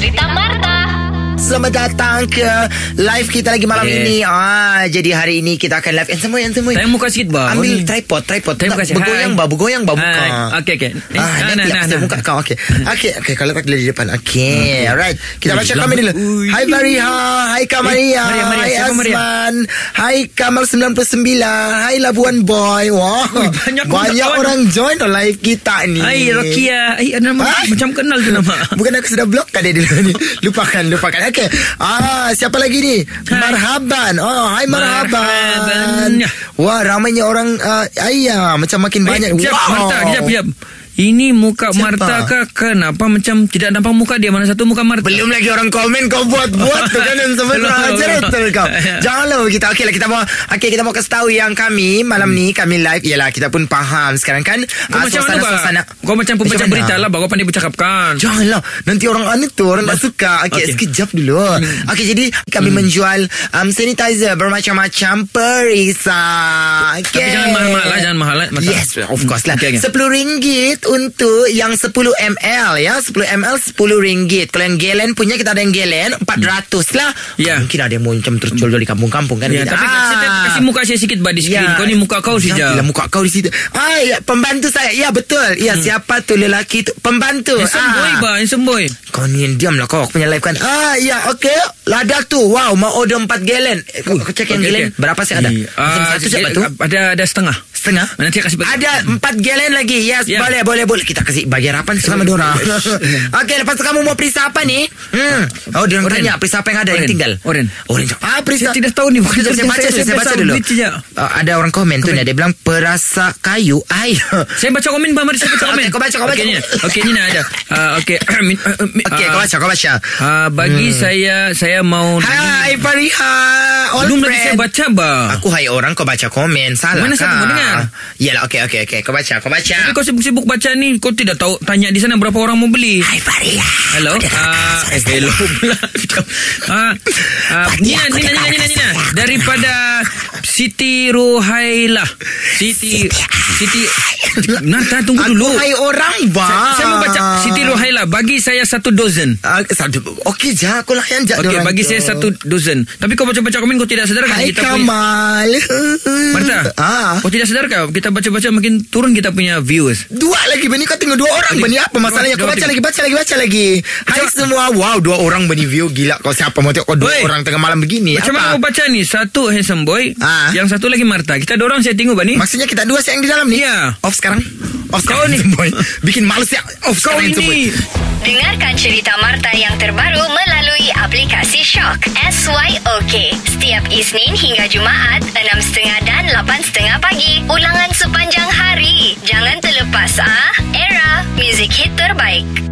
cerita Marta. Selamat datang ke live kita lagi malam Yeah. ini. Ah, jadi hari ini kita akan live. Yang semua, yang semua. Tayang muka sikit bah. Ambil tripod, tripod. Terima Tak, kasih. Bergoyang bah, bergoyang bah muka. Okey, okey. Eh, Ah, ah, nanti nah, nah, nah, nah. muka kau. Okey. Okey, okey. Kalau kau di depan. Okey. Alright. Kita baca komen dulu. Hai Maria. Hai Kamaria. Maria, Maria. Hai? Azman. Hai Kamal 99. Hai Labuan Boy. Wah. Banyak banyak orang join live kita ni. Hai Rokia. Hai ada nama Ah. macam kenal tu nama. Bukan aku sudah blok kan dia dulu ni. Lupakan, lupakan. Okey. Ah, siapa lagi ni? Hai. Marhaban. Oh, hai Marhaban. Marhaban. Wah, ramainya orang uh, ayah macam makin banyak. Eh, Kejap, wow. Marta, kejap, kejap. Ini muka Siapa? Marta kah? Kenapa macam tidak nampak muka dia? Mana satu muka Marta? Belum lagi orang komen kau buat-buat tu kan yang sampai Belum, kurang ajar belum. betul kau. Janganlah kita okey lah kita mau okey kita mau kasih tahu yang kami malam ni kami live ialah kita pun faham sekarang kan Kau ah, macam mana. Bang? Kau macam pembaca mana? berita lah, Bang. Kau pandai bercakapkan. Janganlah Nanti orang aneh tu Orang tak suka Okey Okey. sekejap dulu Okey jadi Kami menjual um, Sanitizer Bermacam-macam Perisa Okey Tapi jangan mahal-mahal lah, jangan mahal lah. Yes of course lah Okey, okey. RM10 Untuk yang 10 ml ya. 10 ml RM10 Kalau yang galen punya Kita ada yang galen 400 lah. Ya. Mungkin ada yang mau Macam terjual di kampung-kampung kan. Ya, tapi Ah. kasih, kasih muka saya sikit bah di skrin. Kau ni muka kau sih Janganlah je. muka kau di situ. Ah, ya, pembantu saya. Ya betul. Ya siapa tu lelaki tu? Pembantu. Handsome boy Ah. bah, handsome boy. Kau ni diam lah kau. Aku punya live kan. Ah ya okey. Lada tu. Wow mau order 4 galen eh, Kau, kau cek yang Okey, galen okey. Berapa sih ada? Ah, Satu siapa tu? Ada ada setengah. Setengah Nanti kasih Ada 4 galen lagi Yes Ya. boleh boleh boleh Kita kasih bagi harapan sama dorang Okey lepas tu kamu mau perisa apa ni hmm. Oh dia Oren. tanya Perisa apa yang ada yang Oren. tinggal Oren. Oren Ah perisa Saya tidak tahu ni bukan saya kerja baca saya, saya saya baca dulu. Ah, ada orang komen tu ni, dia bilang perasa kayu air. Saya baca komen Bang Mari saya baca komen. Okey, kau baca, kau baca. Okey ni. Nak ada. Ah, okey. Ah, Okey, ah, kau baca, kau baca. ah, bagi saya saya mau Hai Fariha, Belum lagi saya baca bah. Aku hai orang kau baca komen Salah Mana siapa mau dengar? Yalah okey okey okey. Kau baca kau baca. Tapi kau sibuk-sibuk baca ni Kau tidak tahu Tanya di sana berapa orang mau beli. Hai Faria. Hello. Aku eh, sorry. Hello pula. Pati Nina aku Nina Nina Nina Nina. Daripada Siti Ruhaila Siti Siti Nata tunggu Aku dulu. hai orang ba saya, saya mau baca Ruhaila Bagi saya satu dozen. Satu Okey je Aku layan je Okey bagi tu. saya satu dozen. Tapi kau baca-baca komen Kau tidak sedar kan Hai kita punya Kamal. Marta Ah. Kau tidak sedar kah Kita baca-baca makin turun kita punya viewers. Dua lagi Beni kau tengok dua orang. Beni apa masalahnya? Kau Dua, baca lagi. Baca lagi Baca lagi. Hai semua. Wow dua orang Beni view. Gila kau siapa Mau tengok kau dua Oi. orang Tengah malam begini? Macam Apa? mana kau baca ni? Satu handsome boy Ah. Yang satu lagi Marta Kita dorang saya tengok Bani. Maksudnya kita dua siang di dalam ni? Ya. Off sekarang Off Kau ni. boy Bikin males ya Off Kau sekarang boy. ini Dengarkan cerita Marta yang terbaru melalui aplikasi Shock. SYOK. Setiap Isnin hingga Jumaat, 6.30 dan 8.30 pagi. Ulangan sepanjang hari. Jangan terlepas ah. Era, music hit terbaik.